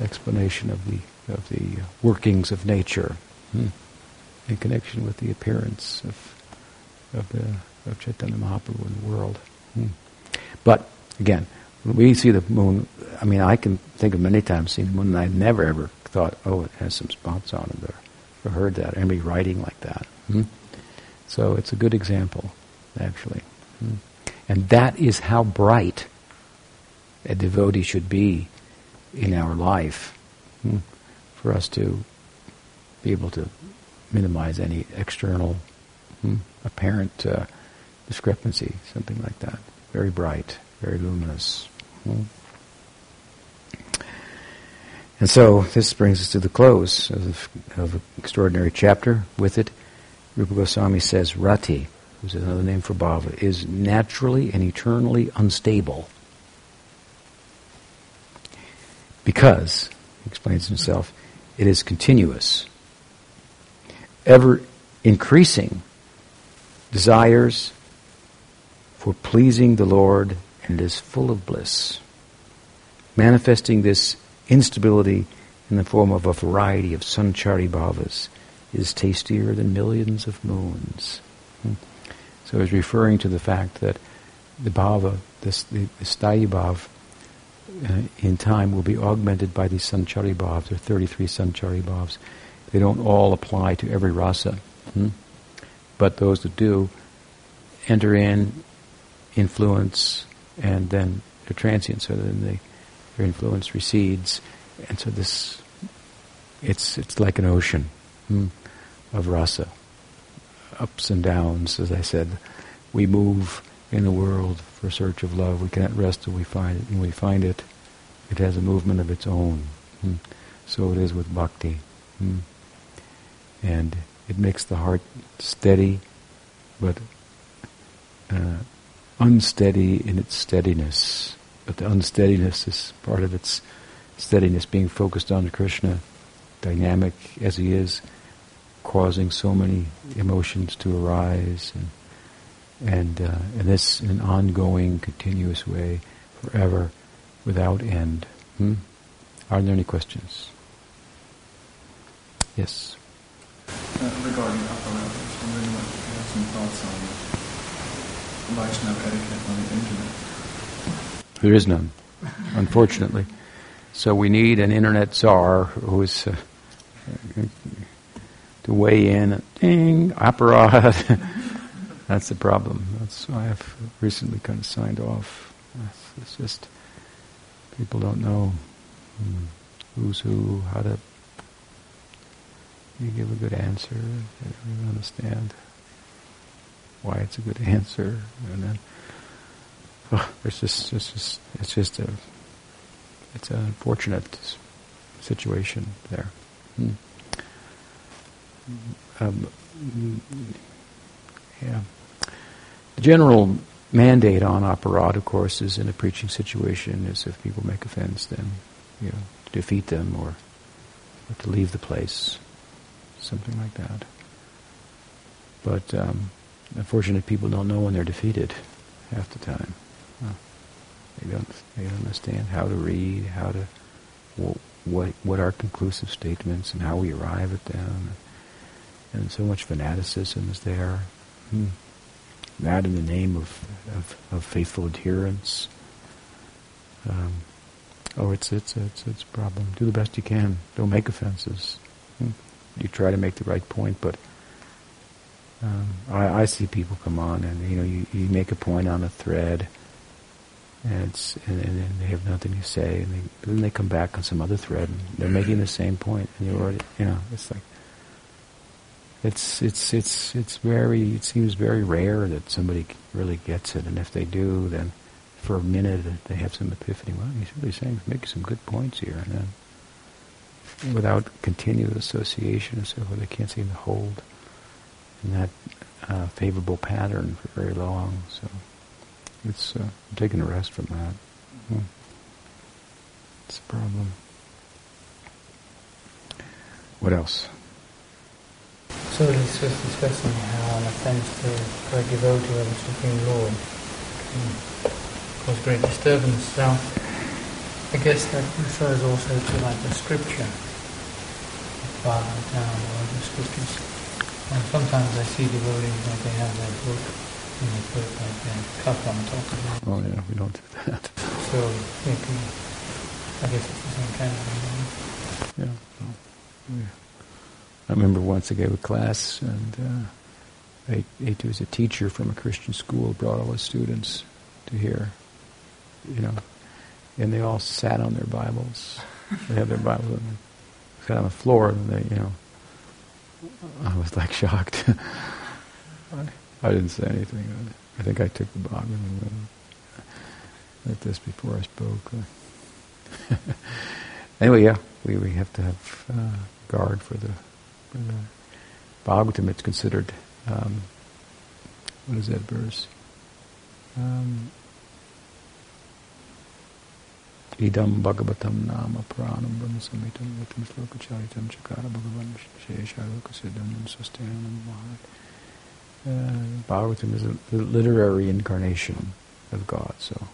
explanation of the of the workings of nature hmm, in connection with the appearance of of, the, of Chaitanya Mahaprabhu in the world. Hmm. But again, when we see the moon, I mean, I can think of many times seeing the moon, and I never ever thought, oh, it has some spots on it, or, or heard that, or anybody writing like that. Hmm? So it's a good example, actually. And that is how bright a devotee should be in our life hmm? for us to be able to minimize any external hmm, apparent uh, discrepancy, something like that. Very bright, very luminous. Hmm. And so this brings us to the close of, of an extraordinary chapter. With it, Rupa Goswami says, Rati, is another name for bhava, is naturally and eternally unstable. Because, he explains himself, it is continuous, ever increasing desires for pleasing the Lord and is full of bliss, manifesting this instability in the form of a variety of sanchari bhavas is tastier than millions of moons. Hmm. So he's referring to the fact that the bhava, this, the, the sthayi bhav, uh, in time will be augmented by these sanchari bhavs. Are 33 sanchari bhavs. They don't all apply to every rasa. Hmm? But those that do enter in, influence, and then they're transient, so then they, their influence recedes. And so this, it's, it's like an ocean hmm, of rasa. Ups and downs, as I said. We move in the world for search of love. We cannot rest till we find it. When we find it, it has a movement of its own. Hmm. So it is with bhakti. Hmm. And it makes the heart steady, but uh, unsteady in its steadiness. But the unsteadiness is part of its steadiness, being focused on Krishna, dynamic as he is, causing so many emotions to arise, and and, uh, and this in an ongoing, continuous way, forever, without end. Hmm? Are there any questions? Yes. Uh, regarding aparadhas, I'm wondering if you have some thoughts on the Vaishnava etiquette on the internet. There is none, unfortunately. So we need an internet czar who is uh, to weigh in. And ding, aparadh. That's the problem. That's why I've recently kind of signed off. It's just people don't know hmm, who's who, how to you give a good answer, they don't understand why it's a good answer, and then oh, it's just it's just it's just a it's an unfortunate situation there. Hmm. Um, yeah. The general mandate on aparadh, of course, is in a preaching situation is if people make offense, then you know, defeat them or, or to leave the place something like that. But um, unfortunately, people don't know when they're defeated half the time. They don't. They don't understand how to read, how to what what are conclusive statements, and how we arrive at them. And so much fanaticism is there. Hmm. That in the name of of, of faithful adherence. Um, oh, it's it's it's it's a problem. Do the best you can. Don't make offenses. Hmm you try to make the right point, but um, I, I, see people come on and you know you, you make a point on a thread, and it's and, and they have nothing to say, and they, then they come back on some other thread, and they're making the same point, and you're already, you know, it's like it's it's it's it's very it seems very rare that somebody really gets it, and if they do, then for a minute they have some epiphany. Well, he's really saying making some good points here, and then without continued association and so forth, they can't seem to hold in that uh, favorable pattern for very long. So it's uh, I'm taking a rest from that. Hmm. It's a problem. What else? So this was discussing how an offense to a devotee of the Supreme Lord can cause great disturbance. So I guess that refers also to like the scripture, Bhagavatam or the scriptures. And sometimes I see devotees like they have their book and they put like their cup on top of it. Oh yeah, we don't do that. So it can, I guess it's the same kind of thing. Yeah. Yeah. I remember once I gave a class, and uh, I, it was a teacher from a Christian school brought all his students to hear, you know, and they all sat on their Bibles. They had their Bibles and they sat on the floor, and they, you know, I was like shocked. I, didn't say anything. I think I took the Bible and like this before I spoke. anyway, yeah, we, we have to have uh, guard for the Bhagavatam, it's considered, um, what is that verse? Um, Idam Bhagavatam Nama Pranam Brahma Samitam Vitam Sloka Charitam Chakara Bhagavan Sheshaloka Siddhanam Sustanam uh, Bhagavatam is a literary incarnation of God. So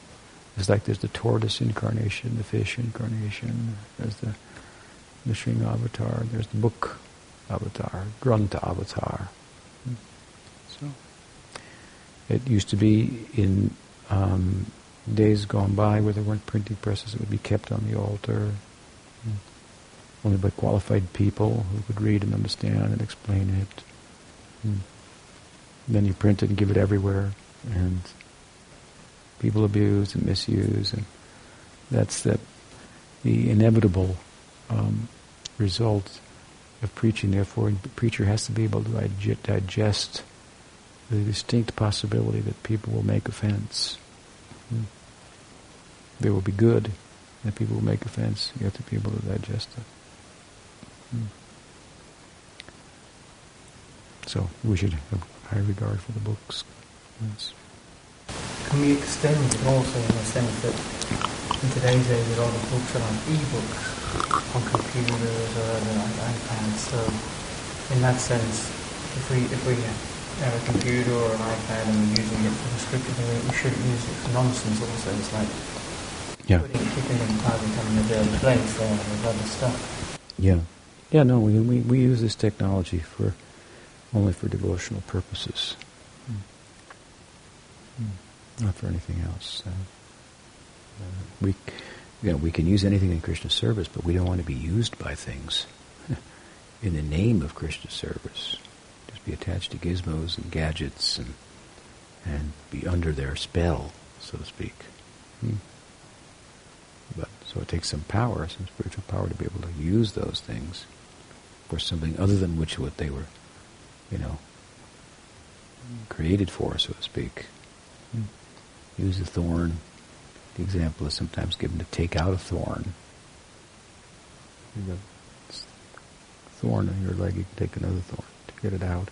it's like there's the tortoise incarnation, the fish incarnation, there's the the Sring avatar, there's the book avatar, Grantha avatar. So it used to be in um, days gone by where there weren't printing presses, it would be kept on the altar. Only by qualified people who could read and understand and explain it. Then you print it and give it everywhere, and people abuse and misuse, and that's the the inevitable um, result of preaching. Therefore, the preacher has to be able to digest the distinct possibility that people will make offense. Hmm. They will be good, and people will make offense. You have to be able to digest it. Hmm. So we should have high regard for the books. Yes. Can we extend it also in the sense that in today's age a lot of books are like e-books? On computers or on iPads. So in that sense, if we if we have a computer or an iPad and we're using it for the scripture, then we shouldn't use it for nonsense. Also, it's like yeah. putting, keeping the Bhagavatam in a their place there with other stuff. Yeah, yeah. No, we we we use this technology for only for devotional purposes, mm. not for anything else. Uh, we you know, we can use anything in Krishna service, but we don't want to be used by things in the name of Krishna service. Just be attached to gizmos and gadgets and and be under their spell, so to speak. Hmm. But so it takes some power, some spiritual power, to be able to use those things for something other than which what they were, you know, created for, so to speak. Hmm. Use the thorn the example is sometimes given to take out a thorn. You have a thorn in your leg, you can take another thorn to get it out.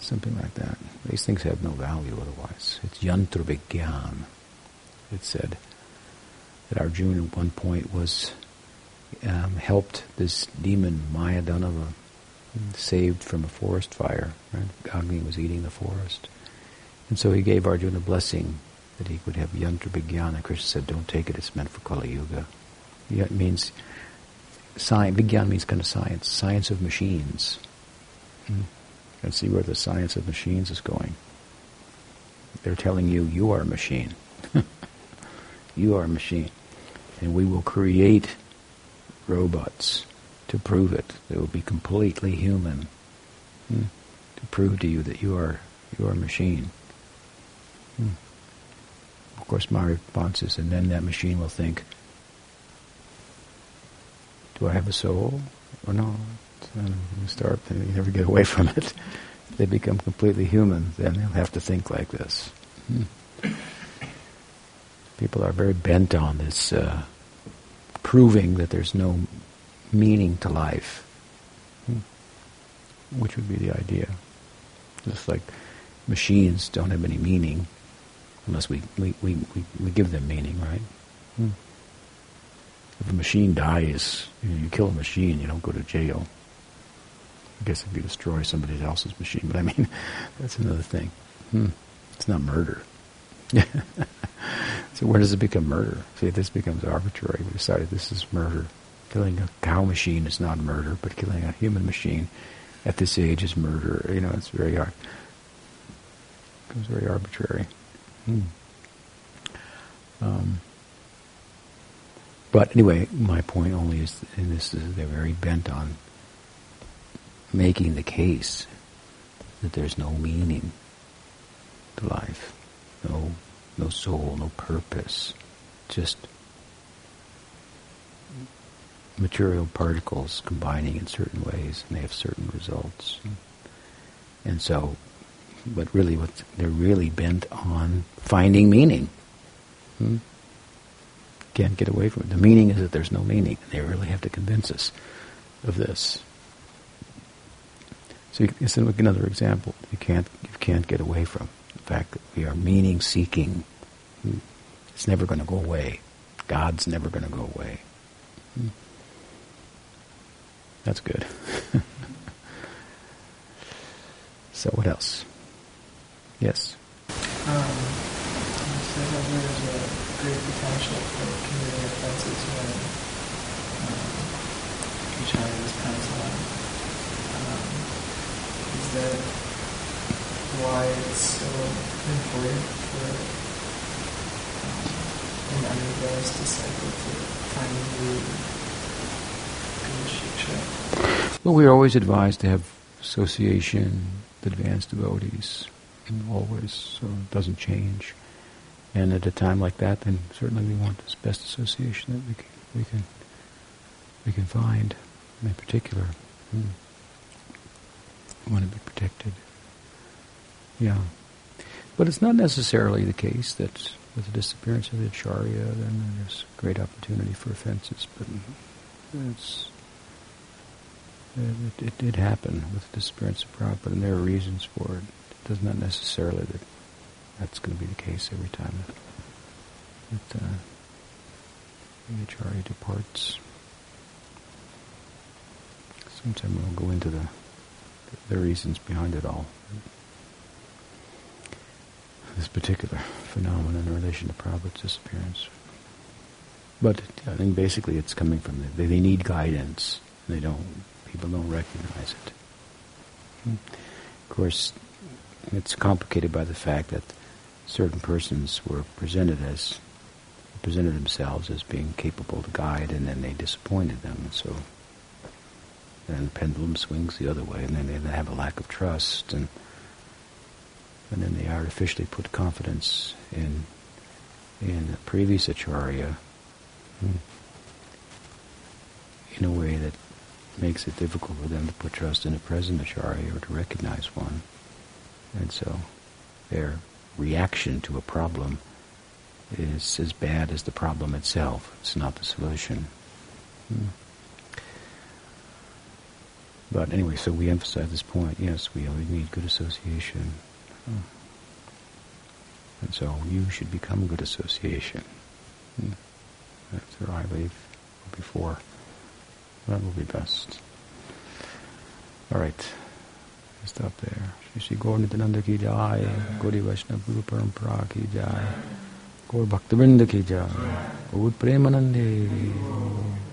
Something like that. These things have no value otherwise. It's yantra. It said that Arjuna at one point was um, helped this demon Maya Danava, saved from a forest fire. Right? Agni was eating the forest. And so he gave Arjuna a blessing that he would have yantra vijnana. Krishna said, don't take it, it's meant for Kali Yuga. It means, science, vijnana means kind of science, science of machines. Mm. And see where the science of machines is going. They're telling you, you are a machine. you are a machine. And we will create robots to prove it. They will be completely human. Mm. To prove to you that you are you are a machine. Of course, my response is, and then that machine will think, do I have a soul or not? And you start, you never get away from it. They become completely human, then they'll have to think like this. Hmm. People are very bent on this, uh, proving that there's no meaning to life, hmm. which would be the idea. Just like machines don't have any meaning unless we, we, we, we, we give them meaning, right? Hmm. If a machine dies, you, know, you kill a machine, you don't go to jail. I guess if you destroy somebody else's machine, but I mean, that's another thing. Hmm. It's not murder. so where does it become murder? See, this becomes arbitrary. We decided this is murder. Killing a cow machine is not murder, but killing a human machine at this age is murder. You know, it's very hard. It becomes very arbitrary. Hmm. Um, but anyway, my point only is, and this is, they're very bent on making the case that there's no meaning to life, no, no soul, no purpose, just material particles combining in certain ways, and they have certain results. And so, but really, what they're really bent on finding meaning. Hmm? Can't get away from it. The meaning is that there's no meaning. They really have to convince us of this. So it's another example. You can't you can't get away from the fact that we are meaning seeking. Hmm. It's never going to go away. God's never going to go away. Hmm. That's good. so what else? Yes. Um, so there's a great potential for committing offenses when um, each other is pencil um, Is that why it's so important for um, an unrealized disciple to find a new well, we're always advised to have association with advanced devotees, always, so it doesn't change. And at a time like that, then certainly we want this best association that we can we can we can find, in particular. Hmm. We want to be protected. Yeah, but it's not necessarily the case that with the disappearance of the acharya, then there's great opportunity for offenses. But it's it, it did happen with the disappearance of Prabhupada, and there are reasons for it. Does not necessarily that that's going to be the case every time that, that uh, the Acharya departs. Sometime we'll go into the, the reasons behind it all. This particular phenomenon in relation to Prabhupada's disappearance. But I think basically it's coming from the, they, they need guidance. They don't people don't recognize it. Of course, it's complicated by the fact that certain persons were presented as presented themselves as being capable to guide, and then they disappointed them. So then the pendulum swings the other way, and then they have a lack of trust, and and then they artificially put confidence in in the previous acharya hmm, in a way that makes it difficult for them to put trust in a present acharya or to recognize one. And so their reaction to a problem is as bad as the problem itself. It's not the solution. Hmm. But anyway, so we emphasize this point. Yes, we always need good association. Hmm. And so you should become a good association. Hmm. That's where I leave before. That will be best. All right. Stop there. Shri Shri Gaur Nityananda ki jai, Gaudiya Vaishnava Guru Parampara ki jai, Gaur Bhaktivinoda ki jai, Gaur Premanande.